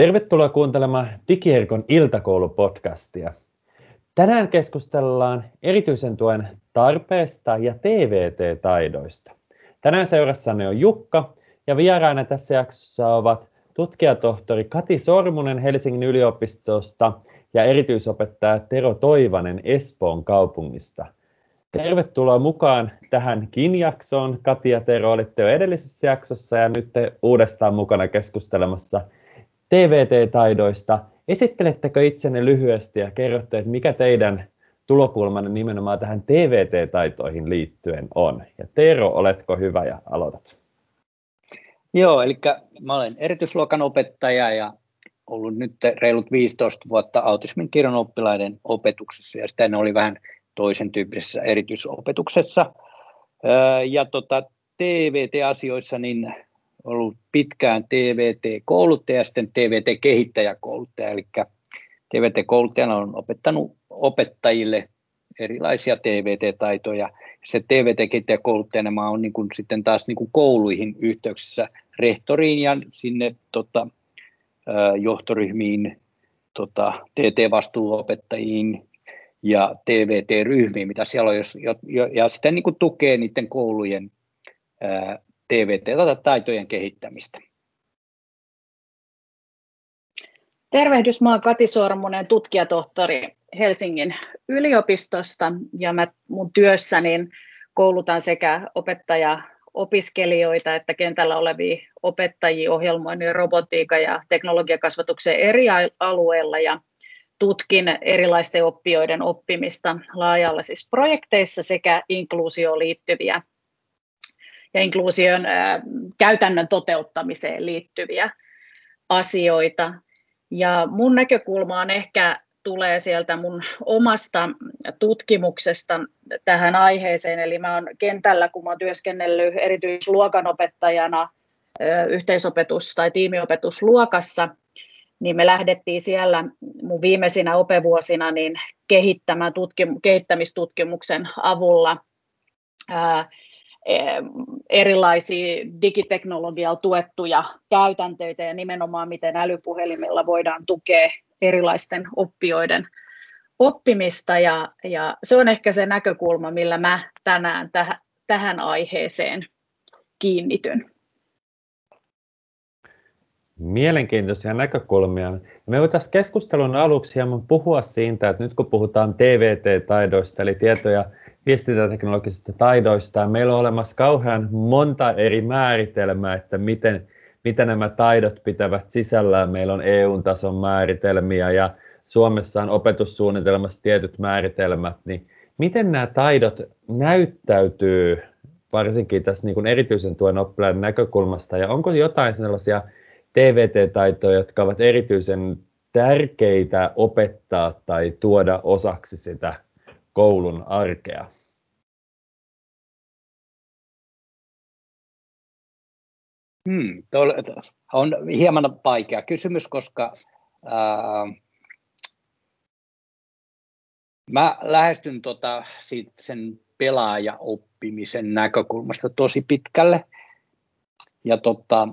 Tervetuloa kuuntelemaan Digierkon iltakoulupodcastia. Tänään keskustellaan erityisen tuen tarpeesta ja TVT-taidoista. Tänään seurassanne on Jukka ja vieraana tässä jaksossa ovat tutkijatohtori Kati Sormunen Helsingin yliopistosta ja erityisopettaja Tero Toivanen Espoon kaupungista. Tervetuloa mukaan tähänkin jaksoon. Kati ja Tero olitte jo edellisessä jaksossa ja nyt te uudestaan mukana keskustelemassa TVT-taidoista. Esittelettekö itsenne lyhyesti ja kerrotte, että mikä teidän tulokulmanne nimenomaan tähän TVT-taitoihin liittyen on? Ja Tero, oletko hyvä ja aloitat? Joo, eli mä olen erityisluokan opettaja ja ollut nyt reilut 15 vuotta autismin kirjon oppilaiden opetuksessa ja sitten oli vähän toisen tyyppisessä erityisopetuksessa. Ja tota, TVT-asioissa niin ollut pitkään TVT-kouluttaja ja sitten TVT-kehittäjäkouluttaja, eli TVT-kouluttajana on opettanut opettajille erilaisia TVT-taitoja. Se TVT-kehittäjäkouluttajana mä olen niin kuin sitten taas niin kuin kouluihin yhteyksissä rehtoriin ja sinne tota, johtoryhmiin, tota, TT-vastuuopettajiin ja TVT-ryhmiin, mitä siellä on, jos, ja sitten niin kuin tukee niiden koulujen TVT-taitojen kehittämistä. Tervehdys, mä olen Kati Sormunen, tutkijatohtori Helsingin yliopistosta ja mä mun työssäni koulutan sekä opettaja opiskelijoita että kentällä olevia opettajia ohjelmoinnin robotiikan ja teknologiakasvatuksen eri alueilla ja tutkin erilaisten oppijoiden oppimista laajalla siis projekteissa sekä inkluusioon liittyviä ja inkluusion käytännön toteuttamiseen liittyviä asioita. Ja mun näkökulma on ehkä tulee sieltä mun omasta tutkimuksesta tähän aiheeseen, eli mä oon kentällä, kun mä oon työskennellyt erityisluokanopettajana yhteisopetus- tai tiimiopetusluokassa, niin me lähdettiin siellä mun viimeisinä opevuosina niin kehittämään tutkim- kehittämistutkimuksen avulla ää, erilaisia digiteknologialla tuettuja käytäntöitä ja nimenomaan miten älypuhelimilla voidaan tukea erilaisten oppijoiden oppimista ja, ja se on ehkä se näkökulma, millä mä tänään täh, tähän aiheeseen kiinnityn. Mielenkiintoisia näkökulmia. Me voitaisiin keskustelun aluksi hieman puhua siitä, että nyt kun puhutaan TVT-taidoista, eli tietoja viestintäteknologisista taidoista. Meillä on olemassa kauhean monta eri määritelmää, että miten, mitä nämä taidot pitävät sisällään. Meillä on EU-tason määritelmiä ja Suomessa on opetussuunnitelmassa tietyt määritelmät, niin miten nämä taidot näyttäytyy varsinkin tässä niin kuin erityisen tuen oppilaiden näkökulmasta, ja onko jotain sellaisia TVT-taitoja, jotka ovat erityisen tärkeitä opettaa tai tuoda osaksi sitä koulun arkea? Hmm, on hieman vaikea kysymys, koska ää, mä lähestyn tota, sit sen pelaajaoppimisen näkökulmasta tosi pitkälle. Ja tota,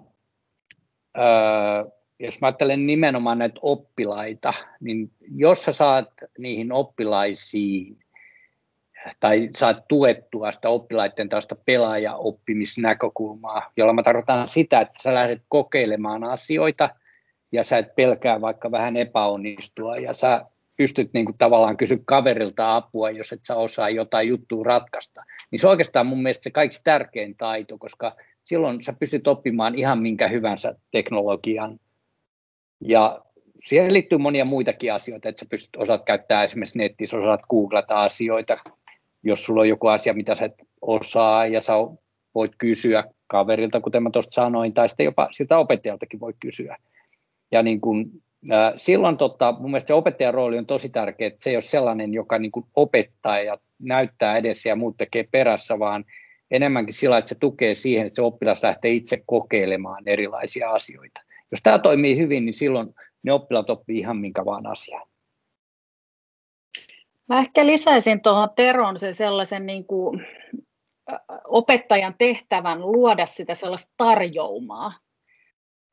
ää, jos mä ajattelen nimenomaan näitä oppilaita, niin jos sä saat niihin oppilaisiin tai saat tuettua sitä oppilaiden tällaista pelaajaoppimisnäkökulmaa, jolla mä tarkoitan sitä, että sä lähdet kokeilemaan asioita ja sä et pelkää vaikka vähän epäonnistua ja sä pystyt niin kuin tavallaan kysyä kaverilta apua, jos et sä osaa jotain juttua ratkaista. Niin se on oikeastaan mun mielestä se kaikista tärkein taito, koska silloin sä pystyt oppimaan ihan minkä hyvänsä teknologian. Ja siihen liittyy monia muitakin asioita, että sä pystyt osaat käyttää esimerkiksi nettissä, osaat googlata asioita, jos sulla on joku asia, mitä sä et osaa ja sä voit kysyä kaverilta, kuten mä tuosta sanoin, tai sitten jopa siltä opettajaltakin voi kysyä. Ja niin kun, äh, silloin tota, mun mielestä se opettajan rooli on tosi tärkeä, että se ei ole sellainen, joka niin opettaa ja näyttää edessä ja muut tekee perässä, vaan enemmänkin sillä, että se tukee siihen, että se oppilas lähtee itse kokeilemaan erilaisia asioita. Jos tämä toimii hyvin, niin silloin ne oppilaat oppii ihan minkä vaan asiaa. Mä ehkä lisäisin tuohon Teron sen sellaisen niin kuin, opettajan tehtävän luoda sitä sellaista tarjoumaa.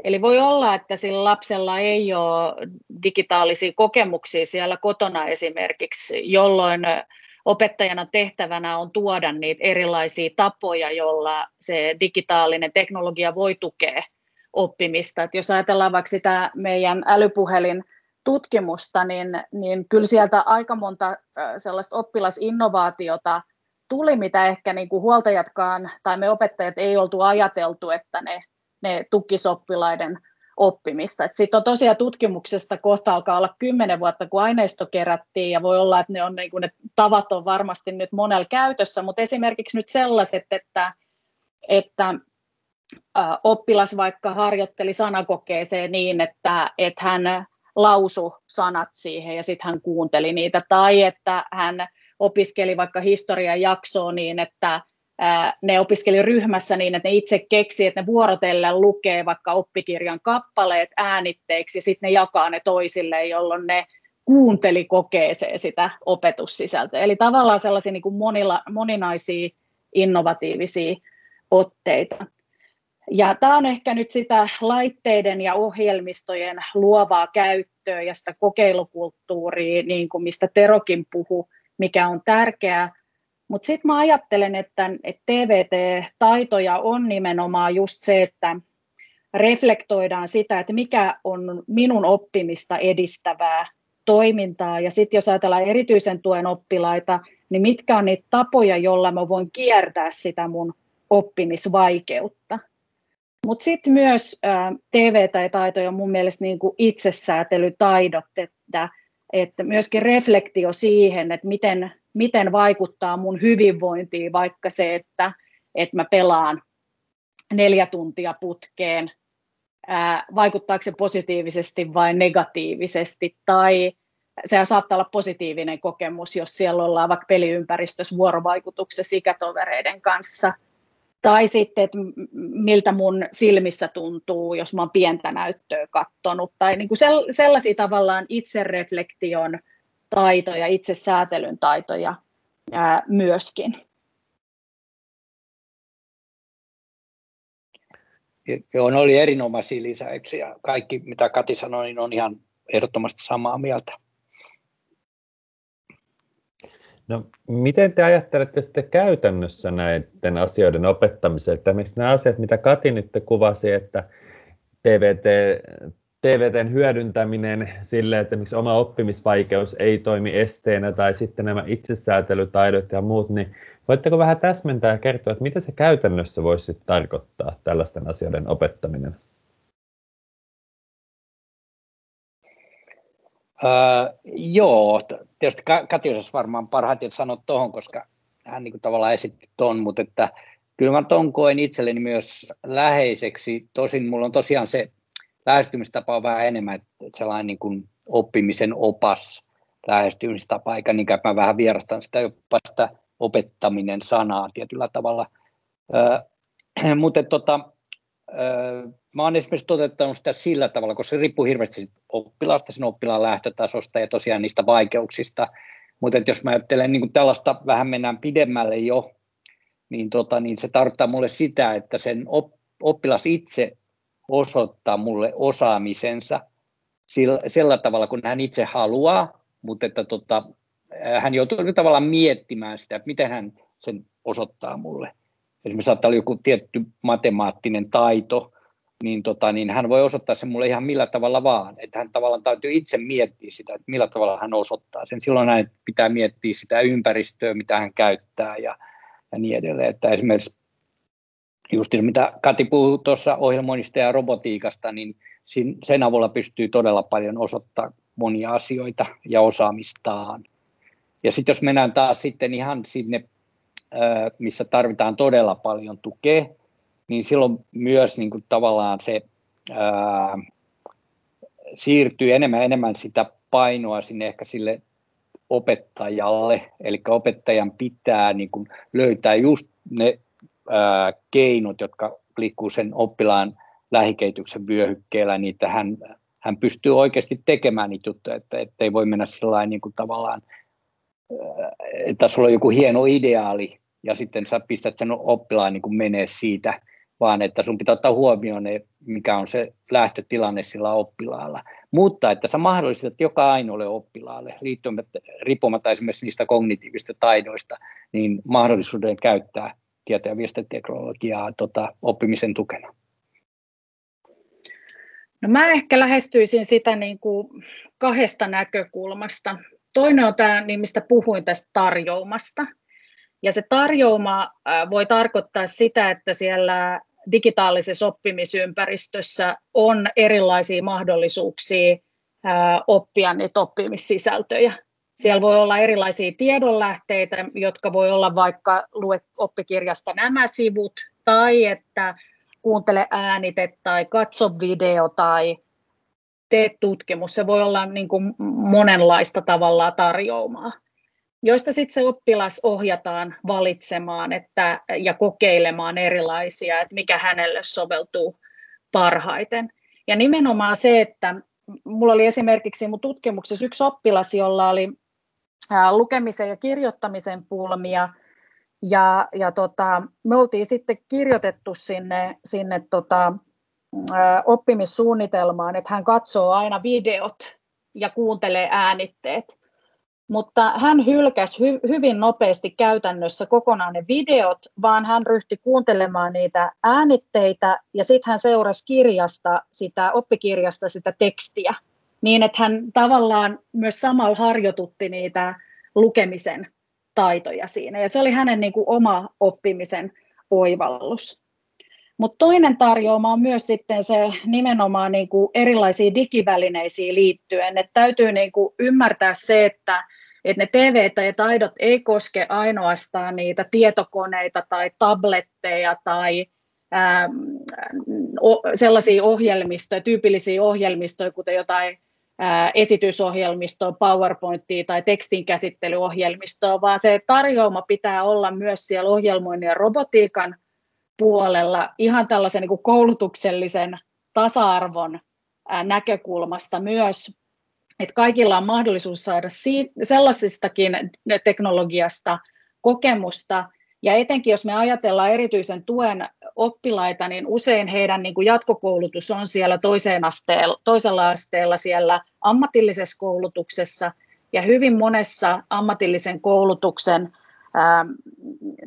Eli voi olla, että sillä lapsella ei ole digitaalisia kokemuksia siellä kotona esimerkiksi, jolloin opettajana tehtävänä on tuoda niitä erilaisia tapoja, joilla se digitaalinen teknologia voi tukea oppimista. Et jos ajatellaan vaikka sitä meidän älypuhelin tutkimusta, niin, niin kyllä sieltä aika monta sellaista oppilasinnovaatiota tuli, mitä ehkä niin kuin huoltajatkaan tai me opettajat ei oltu ajateltu, että ne, ne tukisoppilaiden oppimista. Sitten on tosiaan tutkimuksesta kohta alkaa olla kymmenen vuotta, kun aineisto kerättiin, ja voi olla, että ne, on, niin kuin ne tavat on varmasti nyt monella käytössä, mutta esimerkiksi nyt sellaiset, että, että oppilas vaikka harjoitteli sanakokeeseen niin, että, että hän lausu sanat siihen ja sitten hän kuunteli niitä, tai että hän opiskeli vaikka historian jaksoa niin, että ne opiskeli ryhmässä niin, että ne itse keksi, että ne vuorotellen lukee vaikka oppikirjan kappaleet äänitteiksi ja sitten ne jakaa ne toisille, jolloin ne kuunteli kokeeseen sitä opetussisältöä. Eli tavallaan sellaisia niin kuin monilla, moninaisia innovatiivisia otteita. Ja tämä on ehkä nyt sitä laitteiden ja ohjelmistojen luovaa käyttöä ja sitä kokeilukulttuuria, niin kuin mistä Terokin puhui, mikä on tärkeää. Mutta sitten mä ajattelen, että, että TVT-taitoja on nimenomaan just se, että reflektoidaan sitä, että mikä on minun oppimista edistävää toimintaa. Ja sitten jos ajatellaan erityisen tuen oppilaita, niin mitkä on niitä tapoja, joilla mä voin kiertää sitä mun oppimisvaikeutta. Mutta sitten myös äh, TV-taitoja on mun mielestä niin kuin itsesäätelytaidot, että, että myöskin reflektio siihen, että miten, miten vaikuttaa mun hyvinvointiin vaikka se, että, että mä pelaan neljä tuntia putkeen, vaikuttaako se positiivisesti vai negatiivisesti, tai se saattaa olla positiivinen kokemus, jos siellä ollaan vaikka peliympäristössä vuorovaikutuksessa ikätovereiden kanssa – tai sitten, että miltä mun silmissä tuntuu, jos mä oon pientä näyttöä katsonut. Tai niin kuin sellaisia tavallaan itsereflektion taitoja, itsesäätelyn taitoja ää, myöskin. Joo, ne oli erinomaisia lisäyksiä. Kaikki, mitä Kati sanoi, niin on ihan ehdottomasti samaa mieltä. No, miten te ajattelette sitten käytännössä näiden asioiden opettamiseen? Että nämä asiat, mitä Kati nyt kuvasi, että TVT, TVTn hyödyntäminen sille, että miksi oma oppimisvaikeus ei toimi esteenä, tai sitten nämä itsesäätelytaidot ja muut, niin voitteko vähän täsmentää ja kertoa, että mitä se käytännössä voisi tarkoittaa tällaisten asioiden opettaminen? Öö, joo, tietysti Kati osasi varmaan parhaiten sanoa tuohon, koska hän niin kuin tavallaan esitti tuon, mutta että kyllä mä tuon koen itselleni myös läheiseksi. Tosin mulla on tosiaan se lähestymistapa on vähän enemmän, että sellainen niin kuin oppimisen opas lähestymistapa, eikä niinkään mä vähän vierastan sitä jopa sitä opettaminen sanaa tietyllä tavalla. Öö, mutta tota, mä oon esimerkiksi toteuttanut sitä sillä tavalla, koska se riippuu hirveästi oppilaasta, sen oppilaan lähtötasosta ja tosiaan niistä vaikeuksista. Mutta jos mä ajattelen niin tällaista, vähän mennään pidemmälle jo, niin, tota, niin se tarkoittaa mulle sitä, että sen oppilas itse osoittaa mulle osaamisensa sillä, sillä tavalla, kun hän itse haluaa, mutta että tota, hän joutuu tavallaan miettimään sitä, että miten hän sen osoittaa mulle. Esimerkiksi saattaa olla joku tietty matemaattinen taito, niin, tota, niin hän voi osoittaa sen mulle ihan millä tavalla vaan. Että hän tavallaan täytyy itse miettiä sitä, että millä tavalla hän osoittaa sen. Silloin hän pitää miettiä sitä ympäristöä, mitä hän käyttää ja, ja niin edelleen. Että esimerkiksi just mitä Kati puhui tuossa ohjelmoinnista ja robotiikasta, niin sen avulla pystyy todella paljon osoittaa monia asioita ja osaamistaan. Ja sitten jos mennään taas sitten ihan sinne, missä tarvitaan todella paljon tukea, niin silloin myös niin kuin tavallaan se ää, siirtyy enemmän enemmän sitä painoa sinne ehkä sille opettajalle, eli opettajan pitää niin kuin löytää just ne ää, keinot, jotka liikkuu sen oppilaan lähikehityksen vyöhykkeellä, niin että hän, hän pystyy oikeasti tekemään niitä juttuja, että, että ei voi mennä sillä niin tavallaan, että sulla on joku hieno ideaali, ja sitten sä pistät sen oppilaan niin kuin menee siitä, vaan että sun pitää ottaa huomioon, mikä on se lähtötilanne sillä oppilaalla. Mutta että sä mahdollistat joka ainoalle oppilaalle, riippumatta esimerkiksi niistä kognitiivista taidoista, niin mahdollisuuden käyttää tieto- ja viestintäteknologiaa tota, oppimisen tukena. No mä ehkä lähestyisin sitä niin kuin kahdesta näkökulmasta. Toinen on tämä, niin mistä puhuin tästä tarjoumasta. Ja se tarjouma voi tarkoittaa sitä, että siellä digitaalisessa oppimisympäristössä on erilaisia mahdollisuuksia oppia niitä oppimissisältöjä. Siellä voi olla erilaisia tiedonlähteitä, jotka voi olla vaikka lue oppikirjasta nämä sivut, tai että kuuntele äänite tai katso video tai tee tutkimus. Se voi olla niin kuin monenlaista tavalla tarjoamaa, joista sitten se oppilas ohjataan valitsemaan että, ja kokeilemaan erilaisia, että mikä hänelle soveltuu parhaiten. Ja nimenomaan se, että mulla oli esimerkiksi mun tutkimuksessa yksi oppilas, jolla oli lukemisen ja kirjoittamisen pulmia, ja, ja tota, me oltiin sitten kirjoitettu sinne, sinne tota, oppimissuunnitelmaan, että hän katsoo aina videot ja kuuntelee äänitteet. Mutta hän hylkäsi hy- hyvin nopeasti käytännössä kokonaan ne videot, vaan hän ryhtyi kuuntelemaan niitä äänitteitä ja sitten hän seurasi kirjasta, sitä oppikirjasta sitä tekstiä, niin että hän tavallaan myös samalla harjoitutti niitä lukemisen taitoja siinä. Ja se oli hänen niin kuin oma oppimisen oivallus. Mutta toinen tarjoama on myös sitten se nimenomaan niin kuin erilaisiin digivälineisiin liittyen. että täytyy niin kuin ymmärtää se, että, että ne TV- ja taidot ei koske ainoastaan niitä tietokoneita tai tabletteja tai ää, sellaisia ohjelmistoja, tyypillisiä ohjelmistoja, kuten jotain esitysohjelmistoa, PowerPointia tai tekstinkäsittelyohjelmistoa, vaan se tarjoama pitää olla myös siellä ohjelmoinnin ja robotiikan puolella ihan tällaisen niin kuin koulutuksellisen tasa-arvon näkökulmasta myös, että kaikilla on mahdollisuus saada sellaisistakin teknologiasta kokemusta, ja etenkin jos me ajatellaan erityisen tuen oppilaita, niin usein heidän niin kuin jatkokoulutus on siellä toiseen asteella, toisella asteella siellä ammatillisessa koulutuksessa, ja hyvin monessa ammatillisen koulutuksen ää,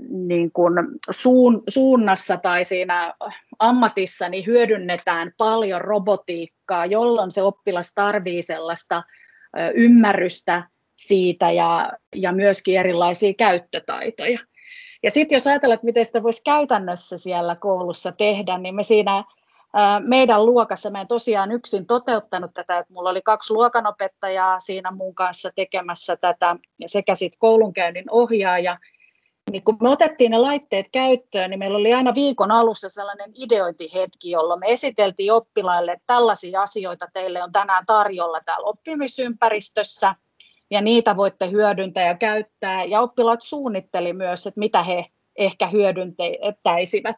niin kuin suun, suunnassa tai siinä ammatissa niin hyödynnetään paljon robotiikkaa, jolloin se oppilas tarvitsee sellaista ymmärrystä siitä ja, ja myöskin erilaisia käyttötaitoja. Ja sitten jos ajatellaan, että miten sitä voisi käytännössä siellä koulussa tehdä, niin me siinä meidän luokassa, mä en tosiaan yksin toteuttanut tätä, että mulla oli kaksi luokanopettajaa siinä mun kanssa tekemässä tätä sekä sitten koulunkäynnin ohjaaja, niin kun me otettiin ne laitteet käyttöön, niin meillä oli aina viikon alussa sellainen ideointihetki, jolloin me esiteltiin oppilaille, että tällaisia asioita teille on tänään tarjolla täällä oppimisympäristössä – ja niitä voitte hyödyntää ja käyttää. Ja oppilaat suunnitteli myös, että mitä he ehkä hyödyntäisivät.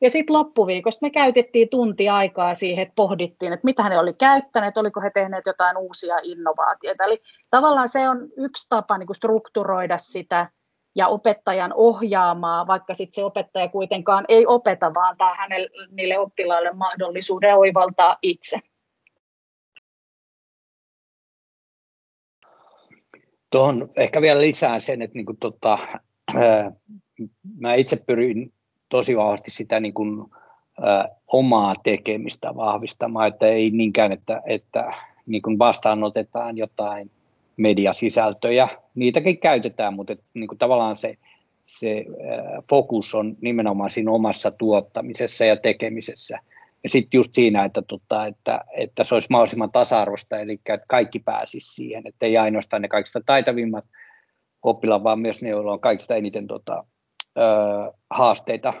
Ja sitten loppuviikosta me käytettiin tunti aikaa siihen, että pohdittiin, että mitä he oli käyttäneet, oliko he tehneet jotain uusia innovaatioita. Eli tavallaan se on yksi tapa niin strukturoida sitä ja opettajan ohjaamaa, vaikka sitten se opettaja kuitenkaan ei opeta, vaan tämä hänelle, niille oppilaille mahdollisuuden oivaltaa itse. Tuohon ehkä vielä lisään sen, että niin kuin tota, ää, mä itse pyrin tosi vahvasti sitä niin kuin, ää, omaa tekemistä vahvistamaan, että ei niinkään, että, että niin kuin vastaanotetaan jotain mediasisältöjä, niitäkin käytetään, mutta että, niin kuin tavallaan se, se ää, fokus on nimenomaan siinä omassa tuottamisessa ja tekemisessä. Ja sitten just siinä, että, tota, että, että se olisi mahdollisimman tasa-arvoista, eli että kaikki pääsisi siihen, että ei ainoastaan ne kaikista taitavimmat oppilaat, vaan myös ne, joilla on kaikista eniten tota, ö, haasteita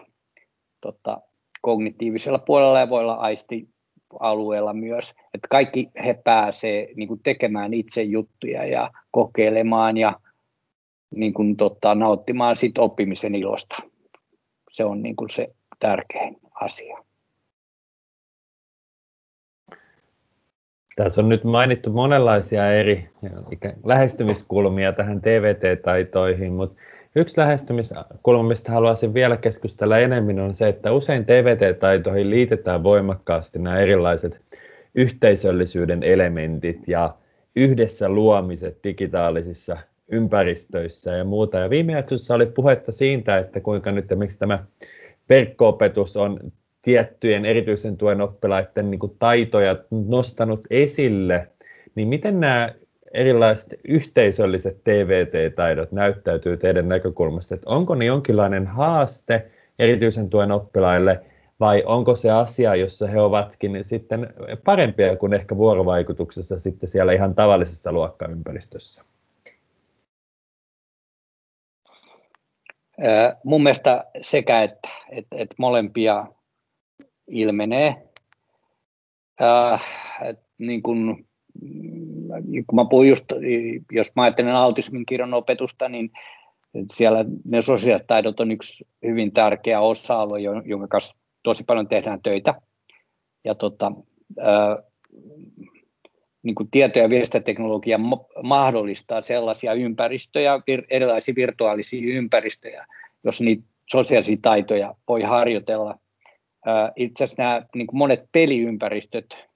tota, kognitiivisella puolella ja voi olla aistialueella myös, että kaikki he pääsee niin kuin tekemään itse juttuja ja kokeilemaan ja niin kuin, tota, nauttimaan sit oppimisen ilosta. Se on niin kuin se tärkein asia. Tässä on nyt mainittu monenlaisia eri lähestymiskulmia tähän TVT-taitoihin, mutta Yksi lähestymiskulma, mistä haluaisin vielä keskustella enemmän, on se, että usein TVT-taitoihin liitetään voimakkaasti nämä erilaiset yhteisöllisyyden elementit ja yhdessä luomiset digitaalisissa ympäristöissä ja muuta. Ja viime jaksossa oli puhetta siitä, että kuinka nyt miksi tämä verkko-opetus on tiettyjen erityisen tuen oppilaiden niin kuin taitoja nostanut esille, niin miten nämä erilaiset yhteisölliset TVT-taidot näyttäytyy teidän näkökulmasta? Että onko ne jonkinlainen haaste erityisen tuen oppilaille vai onko se asia, jossa he ovatkin sitten parempia kuin ehkä vuorovaikutuksessa sitten siellä ihan tavallisessa luokkaympäristössä? Mun mielestä sekä että, että, että molempia ilmenee. Äh, niin kun, kun mä puhun just, jos mä ajattelen autismin kirjan opetusta, niin siellä ne sosiaaliset taidot on yksi hyvin tärkeä osa-alue, jonka kanssa tosi paljon tehdään töitä. Ja tota, äh, niin kuin tieto- ja viestintäteknologia mahdollistaa sellaisia ympäristöjä, erilaisia virtuaalisia ympäristöjä, jos niitä sosiaalisia taitoja voi harjoitella. Itse asiassa nämä niin kuin monet peliympäristöt,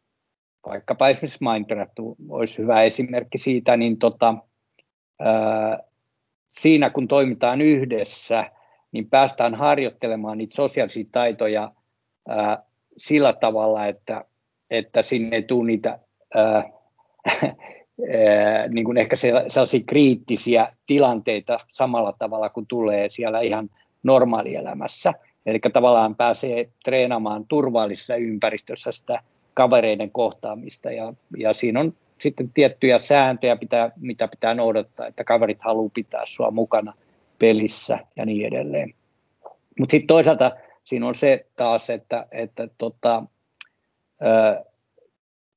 vaikkapa esimerkiksi Minecraft olisi hyvä esimerkki siitä, niin tota, siinä kun toimitaan yhdessä, niin päästään harjoittelemaan niitä sosiaalisia taitoja sillä tavalla, että, että sinne ei tule niitä niin kuin ehkä sellaisia kriittisiä tilanteita samalla tavalla kuin tulee siellä ihan normaalielämässä. Eli tavallaan pääsee treenaamaan turvallisessa ympäristössä sitä kavereiden kohtaamista ja, ja siinä on sitten tiettyjä sääntöjä, pitää, mitä pitää noudattaa, että kaverit haluaa pitää sua mukana pelissä ja niin edelleen. Mutta sitten toisaalta siinä on se taas, että, että tota,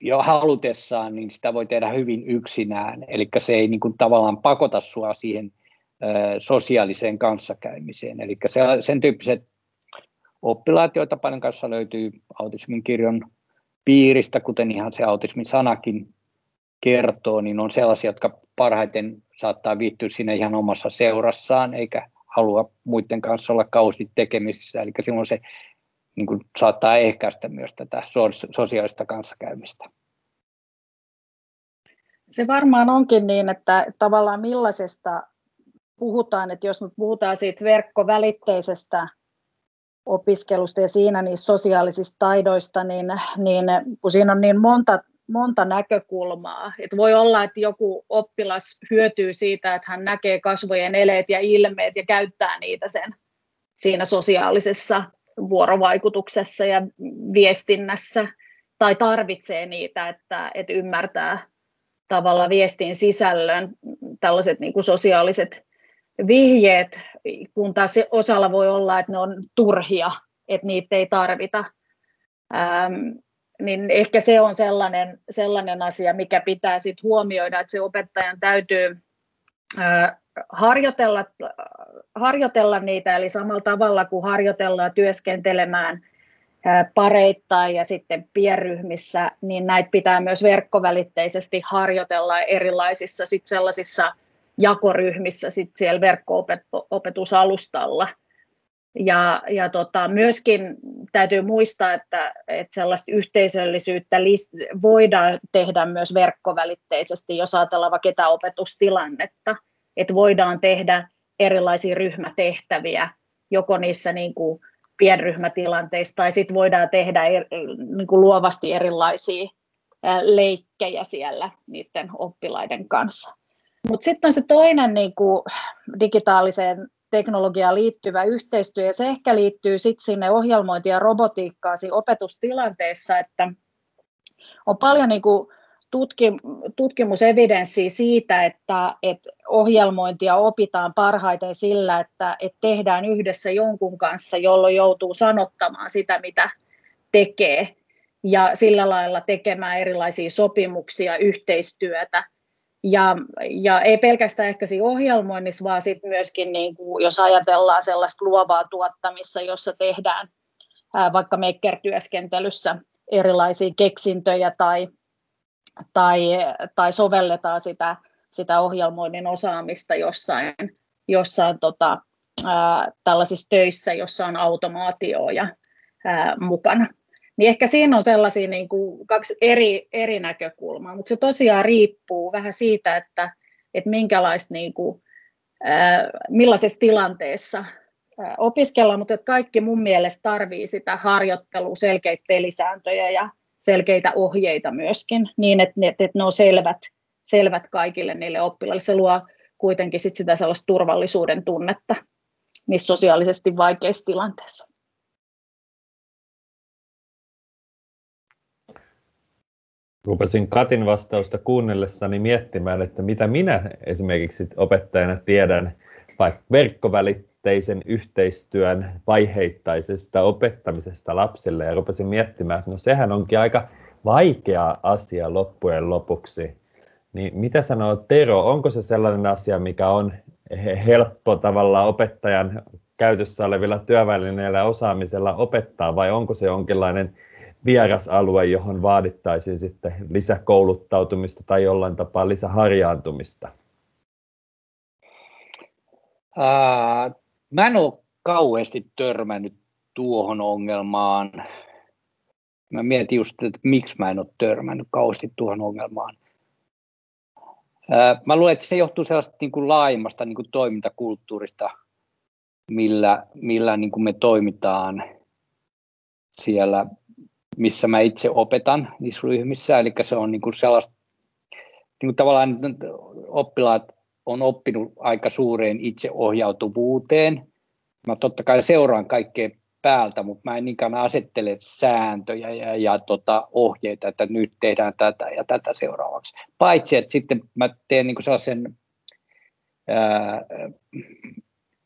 jo halutessaan, niin sitä voi tehdä hyvin yksinään. Eli se ei niin kuin, tavallaan pakota sua siihen ö, sosiaaliseen kanssakäymiseen. Eli se, sen tyyppiset oppilaat, joita paljon kanssa löytyy autismin kirjon piiristä, kuten ihan se autismin sanakin kertoo, niin on sellaisia, jotka parhaiten saattaa viihtyä siinä ihan omassa seurassaan, eikä halua muiden kanssa olla kausti tekemisissä. Eli silloin se niin kuin saattaa ehkäistä myös tätä sosiaalista kanssakäymistä. Se varmaan onkin niin, että tavallaan millaisesta puhutaan, että jos me puhutaan siitä verkkovälitteisestä opiskelusta ja siinä niistä sosiaalisista taidoista, niin, niin kun siinä on niin monta, monta näkökulmaa, että voi olla, että joku oppilas hyötyy siitä, että hän näkee kasvojen eleet ja ilmeet ja käyttää niitä sen siinä sosiaalisessa vuorovaikutuksessa ja viestinnässä tai tarvitsee niitä, että, että ymmärtää tavalla viestin sisällön, tällaiset niin kuin sosiaaliset vihjeet, kun taas osalla voi olla, että ne on turhia, että niitä ei tarvita. Ähm, niin ehkä se on sellainen, sellainen asia, mikä pitää sit huomioida, että se opettajan täytyy äh, harjoitella, harjoitella niitä, eli samalla tavalla kuin harjoitellaan työskentelemään pareittain ja sitten pienryhmissä, niin näitä pitää myös verkkovälitteisesti harjoitella erilaisissa sit sellaisissa jakoryhmissä sit siellä verkko-opetusalustalla. Ja, ja tota, myöskin täytyy muistaa, että, että sellaista yhteisöllisyyttä voidaan tehdä myös verkkovälitteisesti, jos ajatellaan vaikka etäopetustilannetta että voidaan tehdä erilaisia ryhmätehtäviä, joko niissä niin kuin pienryhmätilanteissa, tai sitten voidaan tehdä er, niin kuin luovasti erilaisia leikkejä siellä niiden oppilaiden kanssa. Mutta sitten on se toinen niin kuin digitaaliseen teknologiaan liittyvä yhteistyö, ja se ehkä liittyy sitten sinne ohjelmointi- ja robotiikkaan opetustilanteessa, että on paljon niin kuin tutkimusevidenssiä siitä, että, että ohjelmointia opitaan parhaiten sillä, että, että tehdään yhdessä jonkun kanssa, jolloin joutuu sanottamaan sitä, mitä tekee, ja sillä lailla tekemään erilaisia sopimuksia, yhteistyötä. Ja, ja ei pelkästään ehkä siinä ohjelmoinnissa, vaan sit myöskin, niin kuin, jos ajatellaan sellaista luovaa tuottamista, jossa tehdään ää, vaikka maker-työskentelyssä erilaisia keksintöjä tai tai, tai sovelletaan sitä, sitä ohjelmoinnin osaamista jossain jossain tota, ää, tällaisissa töissä, jossa on automaatioa ja ää, mukana. Niin ehkä siinä on sellaisia niin kuin kaksi eri, eri näkökulmaa, mutta se tosiaan riippuu vähän siitä, että, että minkälaista niin kuin, ää, millaisessa tilanteessa ää, opiskellaan, mutta että kaikki mun mielestä tarvii sitä harjoittelua, selkeitä pelisääntöjä ja selkeitä ohjeita myöskin, niin että, että, että ne on selvät, selvät kaikille niille oppilaille. Se luo kuitenkin sit sitä sellaista turvallisuuden tunnetta niissä sosiaalisesti vaikeissa tilanteissa. Rupesin Katin vastausta kuunnellessani miettimään, että mitä minä esimerkiksi opettajana tiedän vaikka verkkovälitteisen yhteistyön vaiheittaisesta opettamisesta lapsille ja rupesin miettimään, että no sehän onkin aika vaikea asia loppujen lopuksi. Niin mitä sanoo Tero, onko se sellainen asia, mikä on helppo tavalla opettajan käytössä olevilla työvälineillä ja osaamisella opettaa, vai onko se jonkinlainen vieras alue, johon vaadittaisiin sitten lisäkouluttautumista tai jollain tapaa lisäharjaantumista? Ää, mä en ole kauheasti törmännyt tuohon ongelmaan. Mä mietin just, että miksi mä en ole törmännyt kauheasti tuohon ongelmaan. Ää, mä luulen, että se johtuu sellaista niin kuin laajemmasta niin kuin toimintakulttuurista, millä, millä niin kuin me toimitaan siellä missä mä itse opetan niissä ryhmissä, eli se on niin kuin sellaista, niin kuin tavallaan oppilaat on oppinut aika suureen itseohjautuvuuteen. Mä totta kai seuraan kaikkea päältä, mutta mä en niinkään asettele sääntöjä ja, ja tota, ohjeita, että nyt tehdään tätä ja tätä seuraavaksi. Paitsi, että sitten mä teen niin sellaisen ää,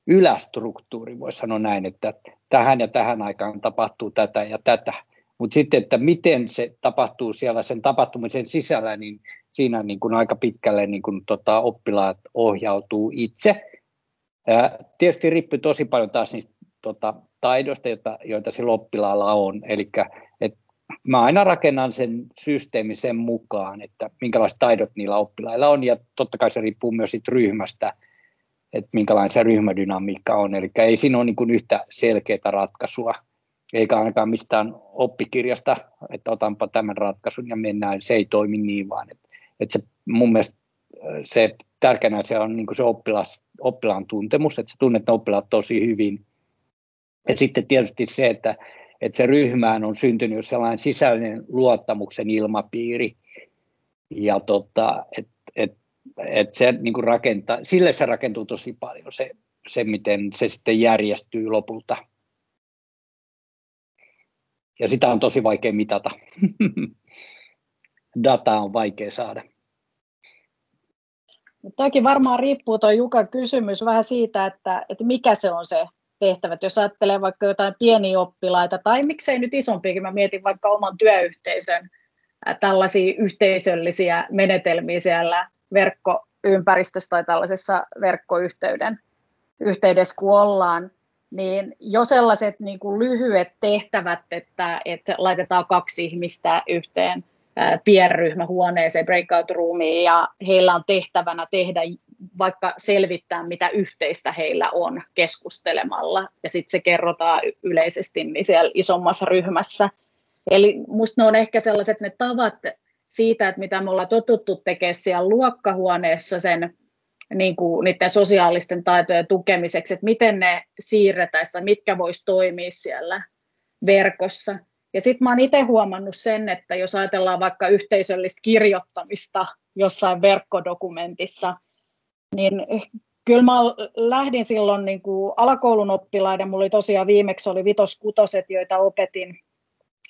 ylästruktuuri, voisi sanoa näin, että tähän ja tähän aikaan tapahtuu tätä ja tätä. Mutta sitten, että miten se tapahtuu siellä sen tapahtumisen sisällä, niin siinä niin kuin aika pitkälle niin kuin tota, oppilaat ohjautuu itse. Ja tietysti riippuu tosi paljon taas niistä tota, taidoista, joita, joita sillä oppilaalla on. Eli mä aina rakennan sen systeemin sen mukaan, että minkälaiset taidot niillä oppilailla on, ja totta kai se riippuu myös siitä ryhmästä, että minkälainen se ryhmädynamiikka on. Eli ei siinä ole niin kuin yhtä selkeää ratkaisua eikä ainakaan mistään oppikirjasta, että otanpa tämän ratkaisun ja mennään, se ei toimi niin vaan. Että, että se, mun mielestä se tärkeänä se on niin se oppilas, oppilaan tuntemus, että sä tunnet ne oppilaat tosi hyvin. Ja sitten tietysti se, että, että se ryhmään on syntynyt sellainen sisäinen luottamuksen ilmapiiri, ja tota, että et, et se niin rakentaa, sille se rakentuu tosi paljon se, se, miten se sitten järjestyy lopulta ja sitä on tosi vaikea mitata. Data on vaikea saada. Toki varmaan riippuu tuo Jukan kysymys vähän siitä, että, että mikä se on se tehtävä. Jos ajattelee vaikka jotain pieniä oppilaita tai miksei nyt isompiakin, mä mietin vaikka oman työyhteisön tällaisia yhteisöllisiä menetelmiä siellä verkkoympäristössä tai tällaisessa verkkoyhteyden yhteydessä, kun ollaan, niin jo sellaiset niin kuin lyhyet tehtävät, että, että laitetaan kaksi ihmistä yhteen pienryhmähuoneeseen, breakout roomiin, ja heillä on tehtävänä tehdä vaikka selvittää, mitä yhteistä heillä on keskustelemalla, ja sitten se kerrotaan yleisesti niin siellä isommassa ryhmässä. Eli minusta ne on ehkä sellaiset ne tavat siitä, että mitä me ollaan totuttu tekemään siellä luokkahuoneessa sen niin kuin niiden sosiaalisten taitojen tukemiseksi, että miten ne siirretään tai mitkä voisi toimia siellä verkossa. Ja sitten mä oon itse huomannut sen, että jos ajatellaan vaikka yhteisöllistä kirjoittamista jossain verkkodokumentissa, niin kyllä mä lähdin silloin niin kuin alakoulun oppilaiden, mulla oli tosiaan viimeksi oli vitoskutoset, joita opetin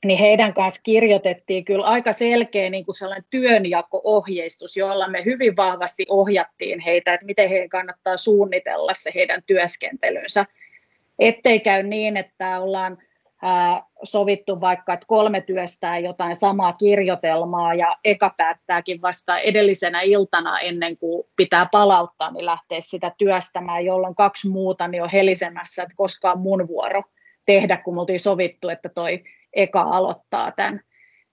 niin heidän kanssa kirjoitettiin kyllä aika selkeä niin kuin sellainen työnjako-ohjeistus, jolla me hyvin vahvasti ohjattiin heitä, että miten heidän kannattaa suunnitella se heidän työskentelynsä. Ettei käy niin, että ollaan ää, sovittu vaikka, että kolme työstää jotain samaa kirjoitelmaa ja eka päättääkin vasta edellisenä iltana ennen kuin pitää palauttaa, niin lähteä sitä työstämään, jolloin kaksi muuta niin on helisemässä, että koska on mun vuoro tehdä, kun me oltiin sovittu, että toi eka aloittaa tämän.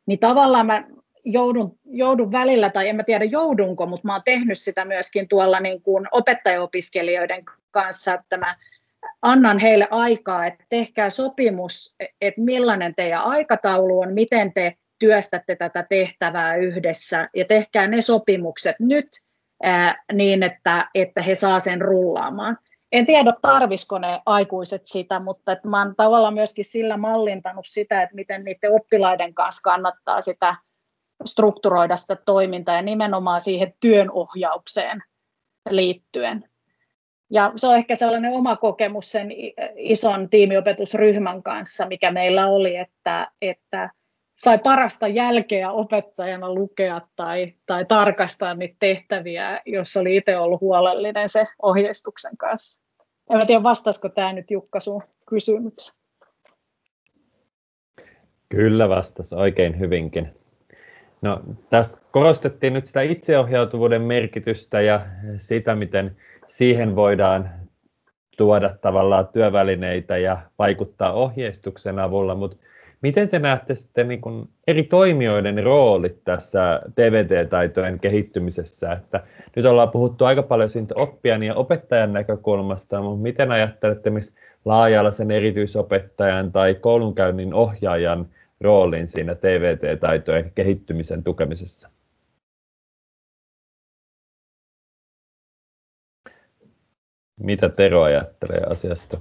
Niin tavallaan mä joudun, joudun välillä, tai en mä tiedä joudunko, mutta mä oon tehnyt sitä myöskin tuolla niin kuin opettajaopiskelijoiden kanssa, että mä annan heille aikaa, että tehkää sopimus, että millainen teidän aikataulu on, miten te työstätte tätä tehtävää yhdessä ja tehkää ne sopimukset nyt niin, että, että he saa sen rullaamaan. En tiedä, tarvisiko ne aikuiset sitä, mutta että mä oon tavallaan myöskin sillä mallintanut sitä, että miten niiden oppilaiden kanssa kannattaa sitä strukturoida sitä toimintaa ja nimenomaan siihen työnohjaukseen liittyen. Ja se on ehkä sellainen oma kokemus sen ison tiimiopetusryhmän kanssa, mikä meillä oli, että, että sai parasta jälkeä opettajana lukea tai, tai tarkastaa niitä tehtäviä, jos oli itse ollut huolellinen se ohjeistuksen kanssa. En tiedä, vastaisiko tämä nyt Jukka sun kysymykseen. Kyllä vastasi oikein hyvinkin. No, tässä korostettiin nyt sitä itseohjautuvuuden merkitystä ja sitä, miten siihen voidaan tuoda tavallaan työvälineitä ja vaikuttaa ohjeistuksen avulla, mutta miten te näette sitten niin kuin eri toimijoiden roolit tässä TVT-taitojen kehittymisessä? Että nyt ollaan puhuttu aika paljon siitä oppijan ja opettajan näkökulmasta, mutta miten ajattelette missä laaja-alaisen erityisopettajan tai koulunkäynnin ohjaajan roolin siinä TVT-taitojen kehittymisen tukemisessa? Mitä Tero ajattelee asiasta?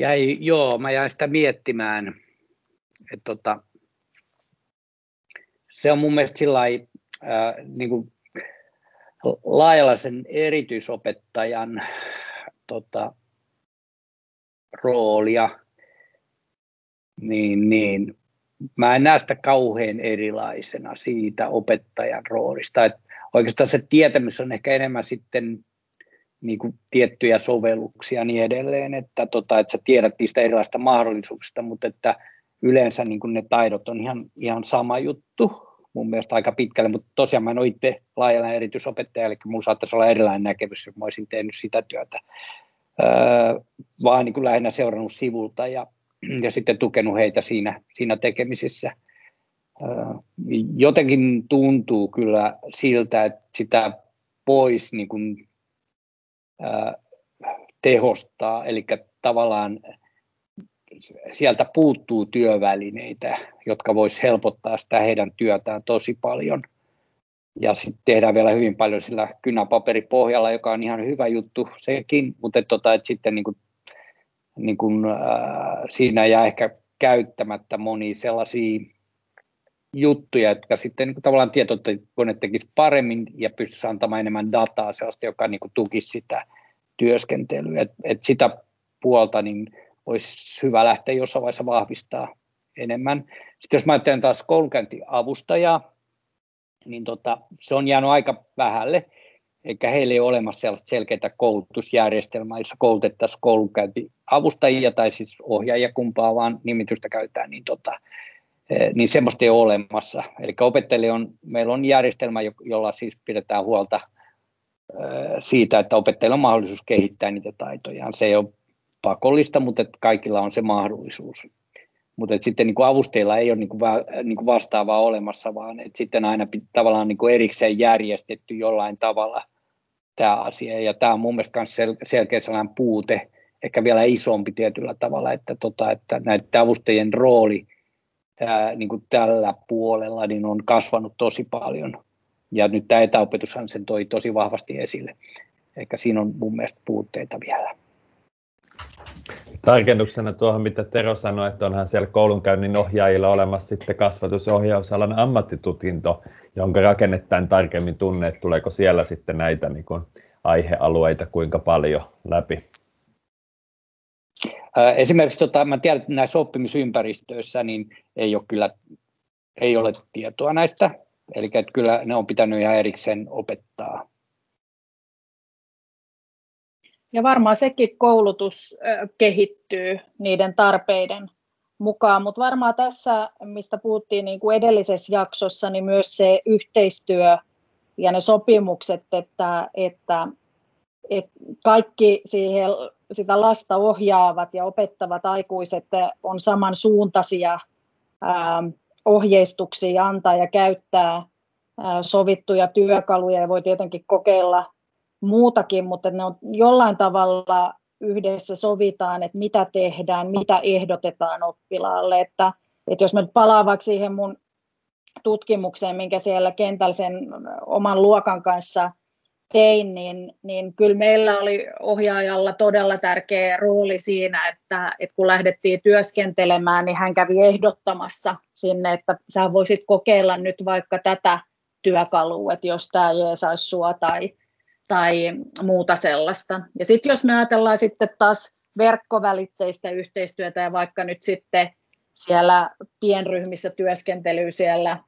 Jäi, joo, mä jäin sitä miettimään. Että tota, se on mun mielestä sillä äh, niin laajalla sen erityisopettajan tota, roolia, niin, niin mä en näe sitä kauhean erilaisena siitä opettajan roolista. Et oikeastaan se tietämys on ehkä enemmän sitten niin kuin tiettyjä sovelluksia niin edelleen, että, tota, että sä tiedät niistä erilaisista mahdollisuuksista, mutta että yleensä niin kuin ne taidot on ihan, ihan sama juttu mun mielestä aika pitkälle, mutta tosiaan mä en ole itse laajalla erityisopettaja, eli mun saattaisi olla erilainen näkemys, jos mä olisin tehnyt sitä työtä, öö, vaan niin kuin lähinnä seurannut sivulta ja, ja sitten tukenut heitä siinä, siinä tekemisissä. Öö, jotenkin tuntuu kyllä siltä, että sitä pois niin kuin tehostaa, eli tavallaan sieltä puuttuu työvälineitä, jotka vois helpottaa sitä heidän työtään tosi paljon. Ja sitten tehdään vielä hyvin paljon sillä kynäpaperipohjalla, joka on ihan hyvä juttu sekin, mutta tota, et sitten niin kuin, niin äh, siinä jää ehkä käyttämättä moni sellaisia juttuja, jotka sitten niin kuin tavallaan tietokone tekisi paremmin ja pystyisi antamaan enemmän dataa, sellaista, joka niin kuin tukisi sitä työskentelyä. Et, et sitä puolta niin olisi hyvä lähteä jossain vaiheessa vahvistaa enemmän. Sitten jos mä ajattelen taas koulunkäyntiavustajaa, niin tota, se on jäänyt aika vähälle, eikä heillä ei ole olemassa sellaista selkeää koulutusjärjestelmää, jossa koulutettaisiin koulunkäyntiavustajia tai siis ohjaajia kumpaa vaan nimitystä käytetään, niin tota, niin semmoista ei ole olemassa. Eli opettajille on, meillä on järjestelmä, jolla siis pidetään huolta eh, siitä, että opettajilla on mahdollisuus kehittää niitä taitoja. Se ei ole pakollista, mutta että kaikilla on se mahdollisuus. Mutta että sitten niin kuin avustajilla ei ole niin kuin niin kuin vastaavaa olemassa, vaan että sitten aina tavallaan niin kuin erikseen järjestetty jollain tavalla tämä asia. Ja tämä on mun mielestä myös sel- selkeä sellainen puute, ehkä vielä isompi tietyllä tavalla, että, tota, että näiden avustajien rooli – tämä, niin kuin tällä puolella niin on kasvanut tosi paljon. Ja nyt tämä etäopetushan sen toi tosi vahvasti esille. Ehkä siinä on mun mielestä puutteita vielä. Tarkennuksena tuohon, mitä Tero sanoi, että onhan siellä koulunkäynnin ohjaajilla olemassa sitten kasvatusohjausalan ammattitutkinto, jonka rakennetaan tarkemmin tunne, että tuleeko siellä sitten näitä niin kuin aihealueita kuinka paljon läpi. Esimerkiksi tota, mä tiedän, että näissä oppimisympäristöissä niin ei ole kyllä ei ole tietoa näistä, eli että kyllä ne on pitänyt ihan erikseen opettaa. Ja varmaan sekin koulutus kehittyy niiden tarpeiden mukaan, mutta varmaan tässä, mistä puhuttiin niin kuin edellisessä jaksossa, niin myös se yhteistyö ja ne sopimukset, että, että, että kaikki siihen sitä lasta ohjaavat ja opettavat aikuiset on samansuuntaisia ohjeistuksia antaa ja käyttää sovittuja työkaluja ja voi tietenkin kokeilla muutakin, mutta ne on jollain tavalla yhdessä sovitaan, että mitä tehdään, mitä ehdotetaan oppilaalle. Että, että jos mä palaan vaikka siihen mun tutkimukseen, minkä siellä kentällä sen oman luokan kanssa tein, niin, niin kyllä meillä oli ohjaajalla todella tärkeä rooli siinä, että, että kun lähdettiin työskentelemään, niin hän kävi ehdottamassa sinne, että sä voisit kokeilla nyt vaikka tätä työkalua, että jos tämä jeesaisi sua tai, tai muuta sellaista. Ja sitten jos me ajatellaan sitten taas verkkovälitteistä yhteistyötä ja vaikka nyt sitten siellä pienryhmissä työskentelyä siellä,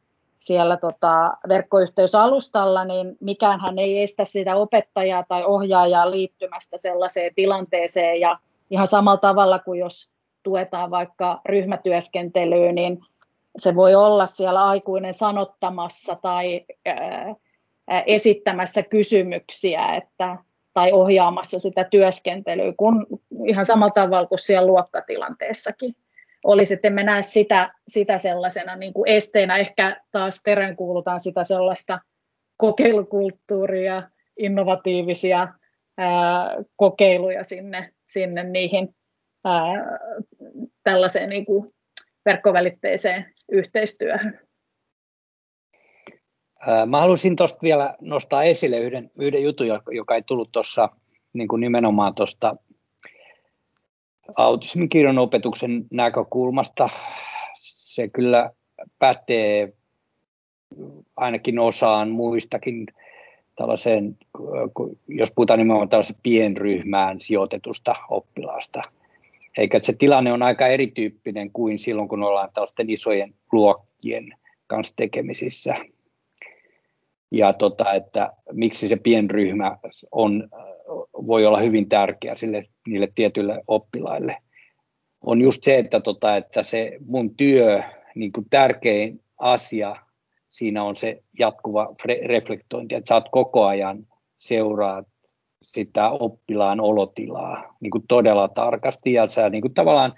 siellä tota verkkoyhteysalustalla, niin mikään hän ei estä sitä opettajaa tai ohjaajaa liittymästä sellaiseen tilanteeseen. Ja ihan samalla tavalla kuin jos tuetaan vaikka ryhmätyöskentelyyn, niin se voi olla siellä aikuinen sanottamassa tai esittämässä kysymyksiä että, tai ohjaamassa sitä työskentelyä, kun ihan samalla tavalla kuin siellä luokkatilanteessakin olisi, että emme näe sitä, sitä sellaisena niin kuin esteenä. Ehkä taas peräänkuulutaan sitä sellaista kokeilukulttuuria, innovatiivisia ää, kokeiluja sinne, sinne niihin ää, tällaiseen niin kuin verkkovälitteiseen yhteistyöhön. Mä haluaisin tuosta vielä nostaa esille yhden, yhden jutun, joka ei tullut tuossa niin kuin nimenomaan tuosta autismin kirjon opetuksen näkökulmasta. Se kyllä pätee ainakin osaan muistakin tällaiseen, jos puhutaan nimenomaan tällaisesta pienryhmään sijoitetusta oppilaasta. Eikä se tilanne on aika erityyppinen kuin silloin, kun ollaan tällaisten isojen luokkien kanssa tekemisissä. Ja tota, että miksi se pienryhmä on voi olla hyvin tärkeä sille, niille tietyille oppilaille, on just se, että, tota, että se mun työ, niin kuin tärkein asia siinä on se jatkuva reflektointi, että sä oot koko ajan seuraa sitä oppilaan olotilaa niin kuin todella tarkasti ja sä niin kuin tavallaan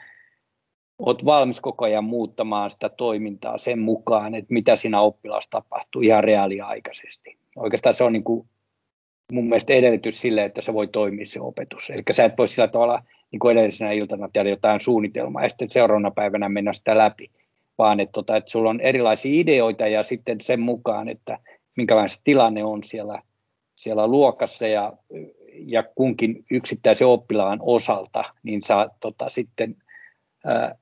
oot valmis koko ajan muuttamaan sitä toimintaa sen mukaan, että mitä siinä oppilaassa tapahtuu ihan reaaliaikaisesti. Oikeastaan se on niin kuin mun mielestä edellytys sille, että se voi toimia se opetus. Eli sä et voi sillä tavalla niin kuin edellisenä iltana tehdä jotain suunnitelmaa ja sitten seuraavana päivänä mennä sitä läpi, vaan että, tota, että sulla on erilaisia ideoita ja sitten sen mukaan, että minkälainen se tilanne on siellä, siellä luokassa ja, ja kunkin yksittäisen oppilaan osalta, niin sä tota, sitten ää,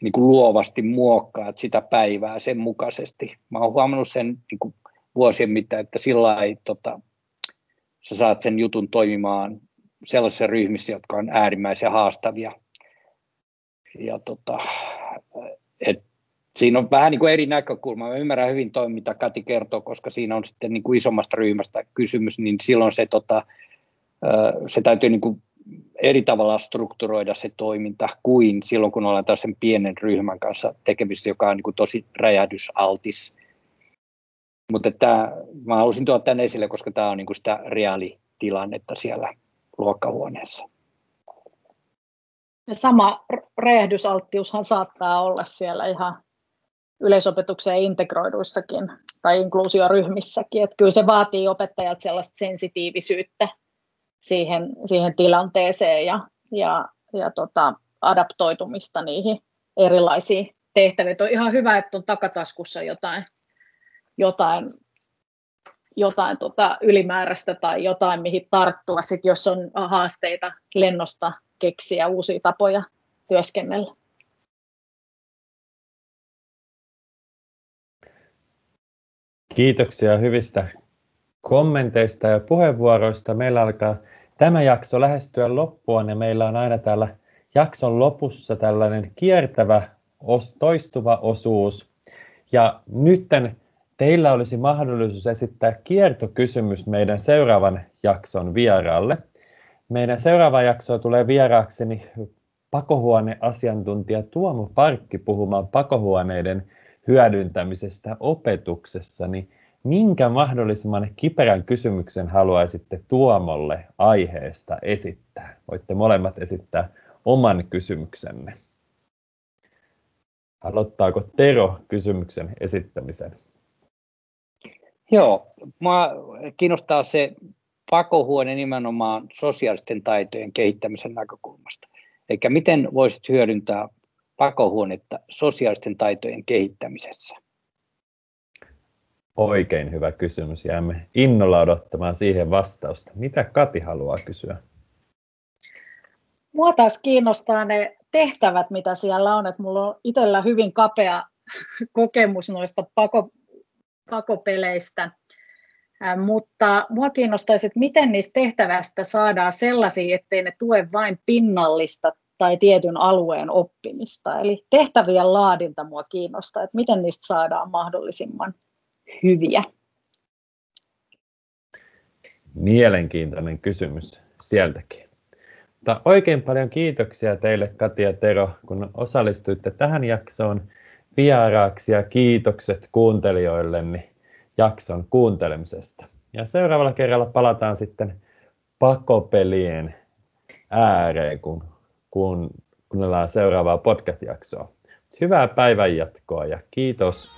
niin kuin luovasti muokkaat sitä päivää sen mukaisesti. Mä oon huomannut sen niin kuin vuosien mittaan, että sillä ei tota, sä saat sen jutun toimimaan sellaisissa ryhmissä, jotka on äärimmäisen haastavia. Ja tota, et siinä on vähän niin kuin eri näkökulma. Mä ymmärrän hyvin toi, mitä Kati kertoo, koska siinä on sitten niin kuin isommasta ryhmästä kysymys, niin silloin se, tota, se täytyy niin kuin eri tavalla strukturoida se toiminta kuin silloin, kun ollaan tällaisen pienen ryhmän kanssa tekemisissä, joka on niin kuin tosi räjähdysaltis mutta tämä, mä halusin tuoda tämän esille, koska tämä on niin kuin sitä reaalitilannetta siellä luokkahuoneessa. Ja sama räjähdysalttiushan saattaa olla siellä ihan yleisopetukseen integroiduissakin tai inkluusioryhmissäkin. Että kyllä se vaatii opettajat sellaista sensitiivisyyttä siihen, siihen tilanteeseen ja, ja, ja tota, adaptoitumista niihin erilaisiin tehtäviin. On ihan hyvä, että on takataskussa jotain jotain, jotain tota ylimääräistä tai jotain, mihin tarttua, sit jos on haasteita lennosta keksiä uusia tapoja työskennellä. Kiitoksia hyvistä kommenteista ja puheenvuoroista. Meillä alkaa tämä jakso lähestyä loppuun ja meillä on aina täällä jakson lopussa tällainen kiertävä, toistuva osuus. Ja nytten teillä olisi mahdollisuus esittää kiertokysymys meidän seuraavan jakson vieraalle. Meidän seuraava jakso tulee vieraakseni pakohuoneasiantuntija Tuomo Parkki puhumaan pakohuoneiden hyödyntämisestä opetuksessa, niin minkä mahdollisimman kiperän kysymyksen haluaisitte Tuomolle aiheesta esittää? Voitte molemmat esittää oman kysymyksenne. Aloittaako Tero kysymyksen esittämisen? Joo, mua kiinnostaa se pakohuone nimenomaan sosiaalisten taitojen kehittämisen näkökulmasta. Eli miten voisit hyödyntää pakohuonetta sosiaalisten taitojen kehittämisessä? Oikein hyvä kysymys. Jäämme innolla odottamaan siihen vastausta. Mitä Kati haluaa kysyä? Mua taas kiinnostaa ne tehtävät, mitä siellä on. Että mulla on itsellä hyvin kapea kokemus noista pako, pakopeleistä. mutta mua kiinnostaisi, että miten niistä tehtävästä saadaan sellaisia, ettei ne tue vain pinnallista tai tietyn alueen oppimista. Eli tehtävien laadinta mua kiinnostaa, että miten niistä saadaan mahdollisimman hyviä. Mielenkiintoinen kysymys sieltäkin. Mutta oikein paljon kiitoksia teille Kati ja Tero, kun osallistuitte tähän jaksoon vieraaksi ja kiitokset kuuntelijoilleni jakson kuuntelemisesta. Ja seuraavalla kerralla palataan sitten pakopelien ääreen, kun, kun kuunnellaan seuraavaa podcast-jaksoa. Hyvää päivänjatkoa ja kiitos